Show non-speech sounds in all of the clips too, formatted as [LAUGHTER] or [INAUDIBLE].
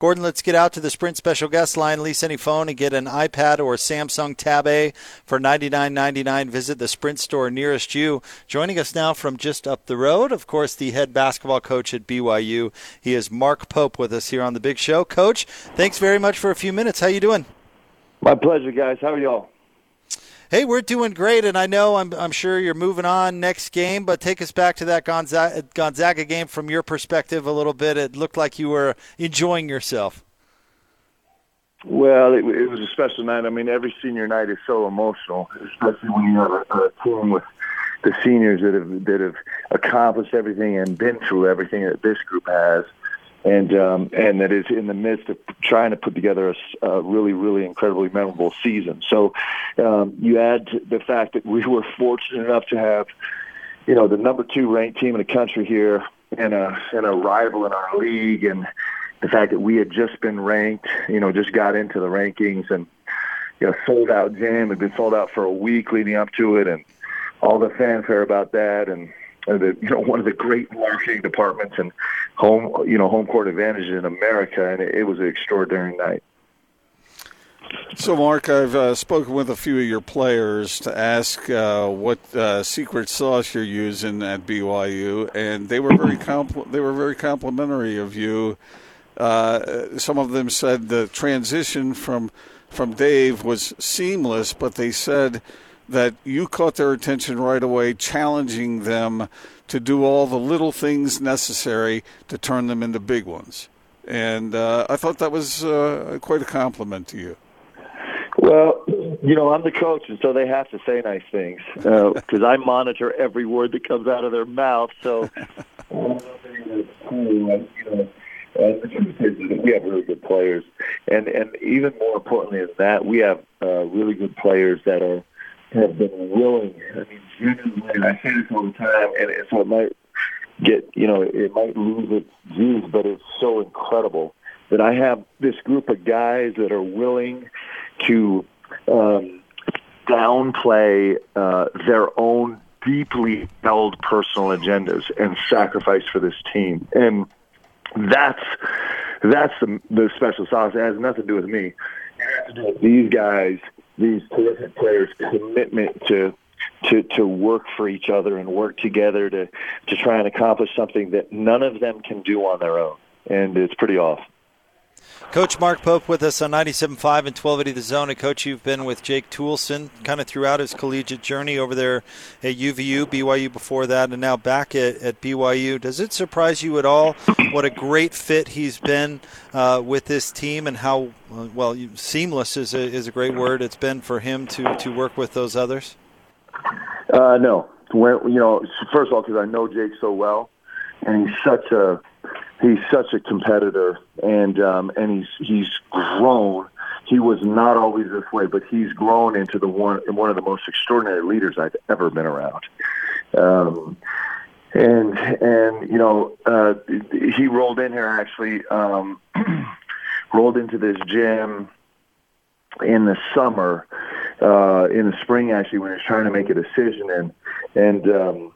Gordon, let's get out to the Sprint special guest line. Lease any phone and get an iPad or Samsung Tab A for $99.99. Visit the Sprint store nearest you. Joining us now from just up the road, of course, the head basketball coach at BYU. He is Mark Pope with us here on the Big Show. Coach, thanks very much for a few minutes. How you doing? My pleasure, guys. How are y'all? Hey, we're doing great, and I know I'm, I'm sure you're moving on next game, but take us back to that Gonzaga, Gonzaga game from your perspective a little bit. It looked like you were enjoying yourself. Well, it, it was a special night. I mean, every senior night is so emotional, especially when you have a, uh, a team with the seniors that have that have accomplished everything and been through everything that this group has and um, and that is in the midst of trying to put together a, a really really incredibly memorable season. So um, you add the fact that we were fortunate enough to have you know the number two ranked team in the country here and a and a rival in our league, and the fact that we had just been ranked, you know, just got into the rankings and you know sold out jam had been sold out for a week leading up to it, and all the fanfare about that. And the, you know one of the great marketing departments and home you know home court advantage in America, and it, it was an extraordinary night. So, Mark, I've uh, spoken with a few of your players to ask uh, what uh, secret sauce you're using at BYU, and they were very compl- they were very complimentary of you. Uh, some of them said the transition from from Dave was seamless, but they said that you caught their attention right away, challenging them to do all the little things necessary to turn them into big ones. And uh, I thought that was uh, quite a compliment to you. Well, you know, I'm the coach, and so they have to say nice things because uh, [LAUGHS] I monitor every word that comes out of their mouth. So, you know, uh, the truth is [LAUGHS] that we have really good players, and and even more importantly than that, we have uh, really good players that are have been willing. I mean, genuinely, I say this all the time, and so it might get, you know, it might lose its juice, but it's so incredible that I have this group of guys that are willing to um, downplay uh, their own deeply held personal agendas and sacrifice for this team. And that's that's the, the special sauce. It has nothing to do with me. It has to do with these guys – these terrific players' commitment to to to work for each other and work together to to try and accomplish something that none of them can do on their own, and it's pretty awesome. Coach Mark Pope with us on 97.5 and 1280 The Zone. And, Coach, you've been with Jake Toolson kind of throughout his collegiate journey over there at UVU, BYU before that, and now back at, at BYU. Does it surprise you at all what a great fit he's been uh, with this team and how, well, seamless is a, is a great word it's been for him to, to work with those others? Uh, no. You know, first of all, because I know Jake so well, and he's such a he's such a competitor, and um, and he's he's grown. He was not always this way, but he's grown into the one one of the most extraordinary leaders I've ever been around. Um, and and you know uh, he rolled in here actually um, [CLEARS THROAT] rolled into this gym in the summer uh, in the spring actually when he was trying to make a decision and and um,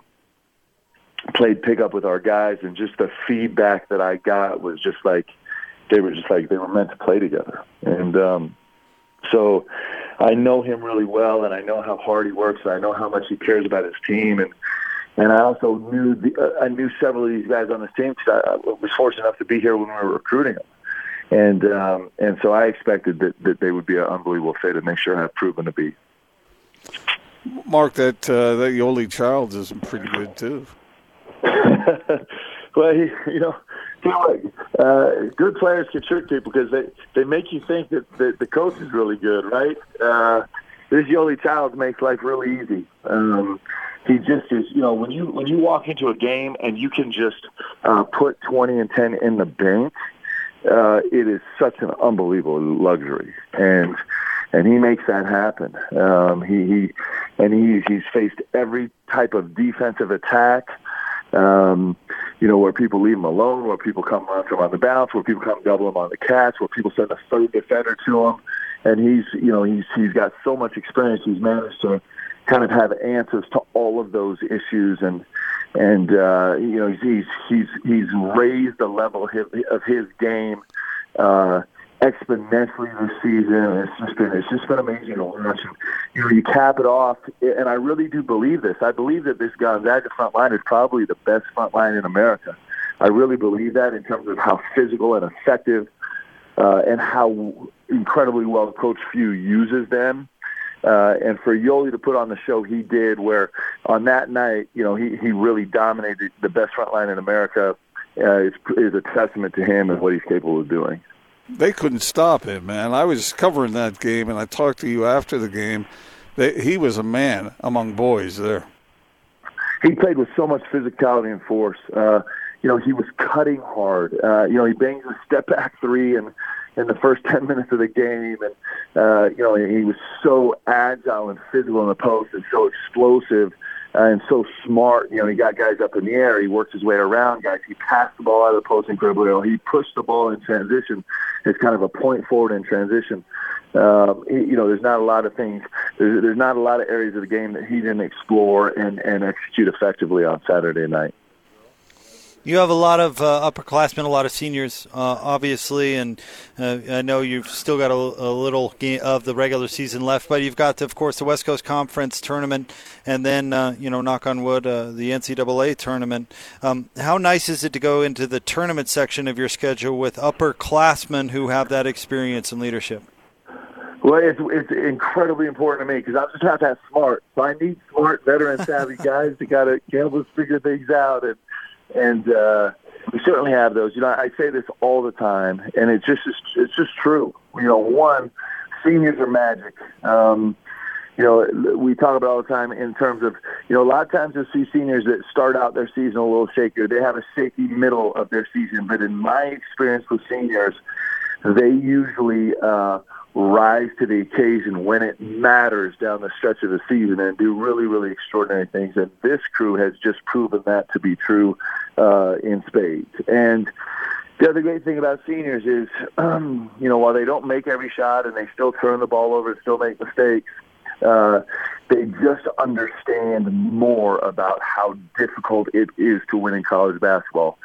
played pickup with our guys, and just the feedback that I got was just like they were just like they were meant to play together. And um, so I know him really well, and I know how hard he works, and I know how much he cares about his team, and and I also knew the, uh, I knew several of these guys on the team because I, was fortunate enough to be here when we were recruiting them. And um, and so I expected that, that they would be an unbelievable fit, and they sure have proven to be. Mark, that uh, that Yoeli Childs is pretty good too. [LAUGHS] well, he, you know, uh, good players can trick people because they they make you think that the, the coach is really good, right? Uh, this Yoeli Childs makes life really easy. Um, he just is, you know, when you when you walk into a game and you can just uh, put twenty and ten in the bank, uh, it is such an unbelievable luxury, and and he makes that happen. Um, he he and he he's faced every type of defensive attack um, you know, where people leave him alone, where people come run him on the bounce, where people come double him on the catch, where people send a third defender to him. And he's, you know, he's he's got so much experience. He's managed to kind of have answers to all of those issues, and and uh, you know, he's he's he's raised the level of his, of his game uh, exponentially this season. It's just been it's just been amazing to watch. And, you know, you cap it off, and I really do believe this. I believe that this Gonzaga front line is probably the best front line in America. I really believe that in terms of how physical and effective, uh, and how incredibly well Coach Few uses them. Uh, and for Yoeli to put on the show he did, where on that night, you know, he, he really dominated the best front line in America, uh, is, is a testament to him and what he's capable of doing. They couldn't stop him, man. I was covering that game, and I talked to you after the game. They, he was a man among boys there. He played with so much physicality and force. Uh, you know, he was cutting hard. Uh, you know, he banged a step back three and in the first [LAUGHS] 10 minutes of the game. And, uh, you know, he was so agile and physical in the post and so explosive and so smart. You know, he got guys up in the air. He worked his way around guys. He passed the ball out of the post incredibly well. He pushed the ball in transition. It's kind of a point forward in transition. Um, he, you know, there's not a lot of things. There's, there's not a lot of areas of the game that he didn't explore and, and execute effectively on Saturday night. You have a lot of uh, upperclassmen, a lot of seniors, uh, obviously, and uh, I know you've still got a, a, little of the regular season left, but you've got, of course, the West Coast Conference tournament, and then, uh, you know, knock on wood, uh, the NCAA tournament. Um, how nice is it to go into the tournament section of your schedule with upperclassmen who have that experience and leadership? Well, it's, it's incredibly important to me because I'm just not that smart. So I need smart, veteran, savvy guys to kind of help us figure things out and and uh, we certainly have those. You know, I say this all the time, and it's just it's just true. You know, one, seniors are magic. Um, you know, we talk about all the time in terms of, you know, a lot of times you'll see seniors that start out their season a little shakier. They have a shaky middle of their season, but in my experience with seniors, they usually uh, rise to the occasion when it matters down the stretch of the season and do really, really extraordinary things. And this crew has just proven that to be true uh, in spades. And the other great thing about seniors is, um, [CLEARS THROAT] you know, while they don't make every shot and they still turn the ball over and still make mistakes, uh, they just understand more about how difficult it is to win in college basketball.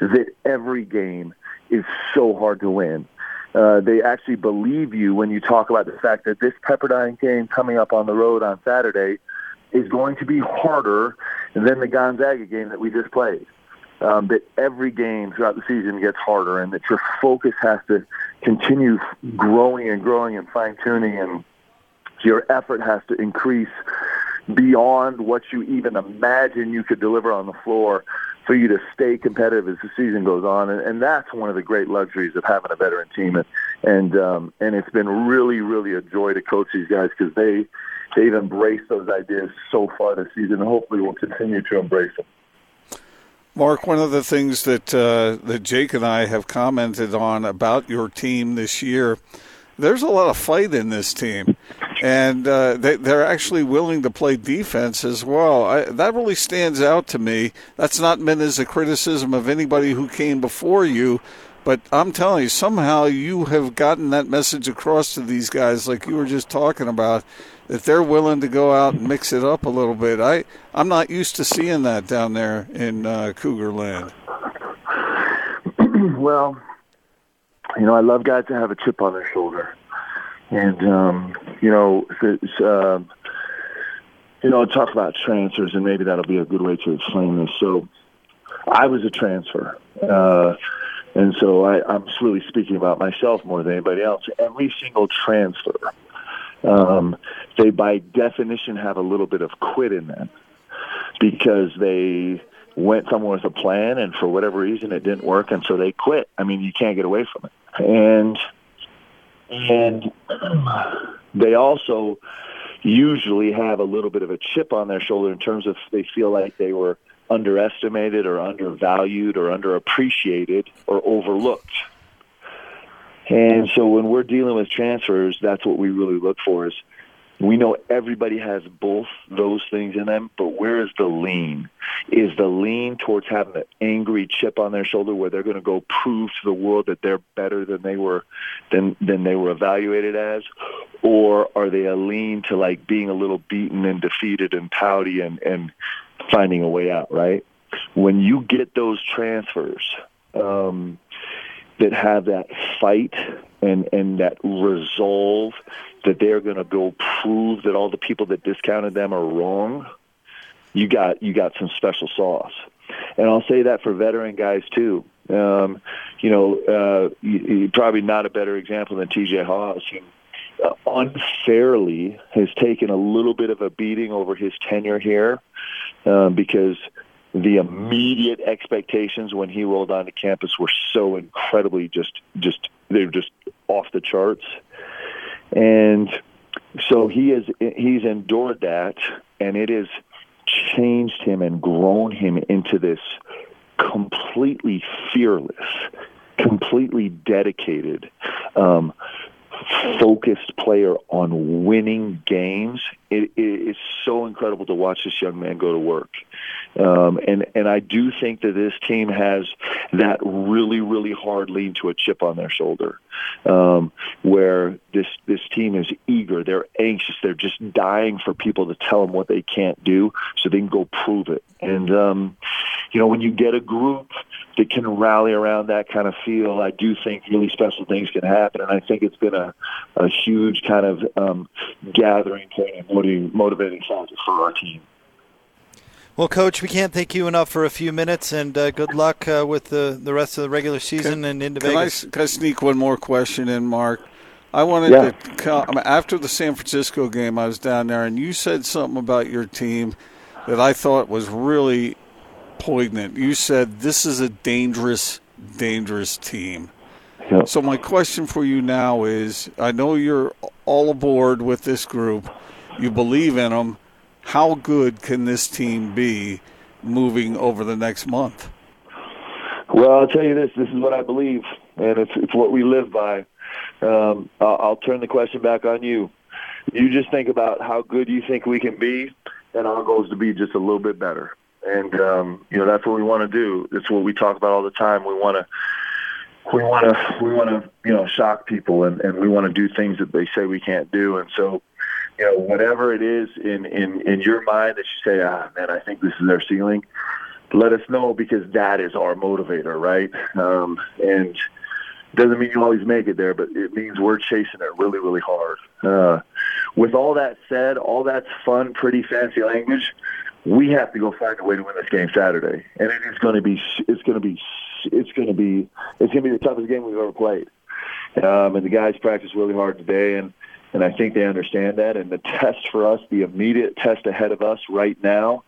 That every game is so hard to win uh, they actually believe you when you talk about the fact that this Pepperdine game coming up on the road on Saturday is going to be harder than the Gonzaga game that we just played. Um, that every game throughout the season gets harder, and that your focus has to continue growing and growing and fine tuning, and your effort has to increase beyond what you even imagine you could deliver on the floor for you to stay competitive as the season goes on, and, and that's one of the great luxuries of having a veteran team, and and, um, and it's been really, really a joy to coach these guys because they they've embraced those ideas so far this season, and hopefully will continue to embrace them. Mark, one of the things that uh, that Jake and I have commented on about your team this year, there's a lot of fight in this team and uh, they, they're actually willing to play defense as well. I, that really stands out to me. That's not meant as a criticism of anybody who came before you, but I'm telling you, somehow you have gotten that message across to these guys, like you were just talking about, that they're willing to go out and mix it up a little bit. I I'm not used to seeing that down there in uh, Cougar Land. [CLEARS THROAT] well, you know, I love guys that have a chip on their shoulder and um, you know, it's, uh, you know, talk about transfers, and maybe that'll be a good way to explain this. So, I was a transfer, uh, and so I, I'm really speaking about myself more than anybody else. Every single transfer, um, they by definition have a little bit of quit in them because they went somewhere with a plan, and for whatever reason, it didn't work, and so they quit. I mean, you can't get away from it, and and they also usually have a little bit of a chip on their shoulder in terms of they feel like they were underestimated or undervalued or underappreciated or overlooked. And so when we're dealing with transfers, that's what we really look for is we know everybody has both those things in them, but where is the lean? Is the lean towards having an angry chip on their shoulder where they're going to go prove to the world that they're better than they were than than they were evaluated as, or are they a lean to like being a little beaten and defeated and pouty and and finding a way out? Right? When you get those transfers, um, that have that fight and and that resolve that they're going to go prove that all the people that discounted them are wrong, you got you got some special sauce. And I'll say that for veteran guys too. Um, you know, uh, you, probably not a better example than T.J. Haws, who uh, unfairly has taken a little bit of a beating over his tenure here um, because the immediate expectations when he rolled onto campus were so incredibly just just they're just off the charts and so he is he's endured that and it has changed him and grown him into this completely fearless completely dedicated um, focused player on winning games. It, it is so incredible to watch this young man go to work. Um, and and I do think that this team has that really really hard lean to a chip on their shoulder, um, where this this team is eager, they're anxious, they're just dying for people to tell them what they can't do, so they can go prove it. And um, you know when you get a group that can rally around that kind of feel, I do think really special things can happen. And I think it's been a, a huge kind of um, gathering point and motivating factor for our team. Well, Coach, we can't thank you enough for a few minutes, and uh, good luck uh, with the, the rest of the regular season can, and into can Vegas. I, can I sneak one more question in, Mark? I wanted yeah. to after the San Francisco game, I was down there, and you said something about your team that I thought was really poignant. You said this is a dangerous, dangerous team. Yep. So my question for you now is: I know you're all aboard with this group. You believe in them how good can this team be moving over the next month? Well, I'll tell you this: this is what I believe, and it's it's what we live by. Um, I'll, I'll turn the question back on you. You just think about how good you think we can be, and our goal is to be just a little bit better. And um, you know that's what we want to do. It's what we talk about all the time. We want to we want to we want to you know shock people and, and we want to do things that they say we can't do and so you know, whatever it is in, in, in your mind that you say, ah, man, I think this is their ceiling, let us know because that is our motivator, right? Um, and doesn't mean you always make it there, but it means we're chasing it really, really hard. Uh, with all that said, all that's fun, pretty fancy language. We have to go find a way to win this game Saturday, and it is going to be, it's going to be, it's going to be, it's going to be the toughest game we've ever played. Um, and the guys practiced really hard today, and and I think they understand that. And the [LAUGHS] test for us, the immediate test ahead of us right now,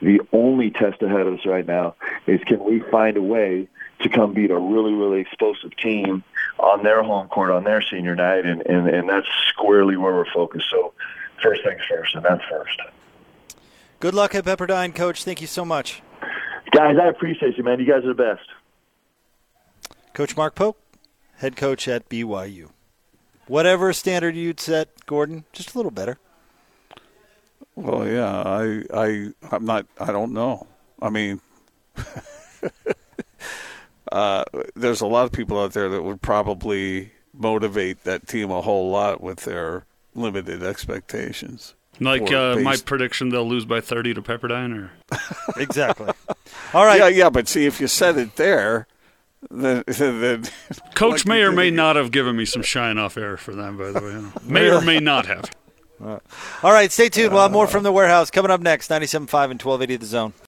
the only test ahead of us right now is can we find a way to come beat a really, really explosive team on their home court on their senior night, and, and, and that's squarely where we're focused. So first things first, and that's first. Good luck at Pepperdine, Coach. Thank you so much. Guys, I appreciate you, man. You guys are the best. Coach Mark Pope, head coach at BYU whatever standard you'd set, Gordon, just a little better. Well, yeah, I, I, I'm not. I don't know. I mean, [LAUGHS] uh, there's a lot of people out there that would probably motivate that team a whole lot with their limited expectations. Like uh, my prediction, they'll lose by 30 to Pepperdine, or exactly. All right. Yeah, yeah, but see, if you said it there, the, the, Coach like may or may not have given me some shine off air for them, by the way. [LAUGHS] may or may not have. All right, stay tuned. We'll have more uh, from the warehouse coming up next 97.5 and 1280 The Zone.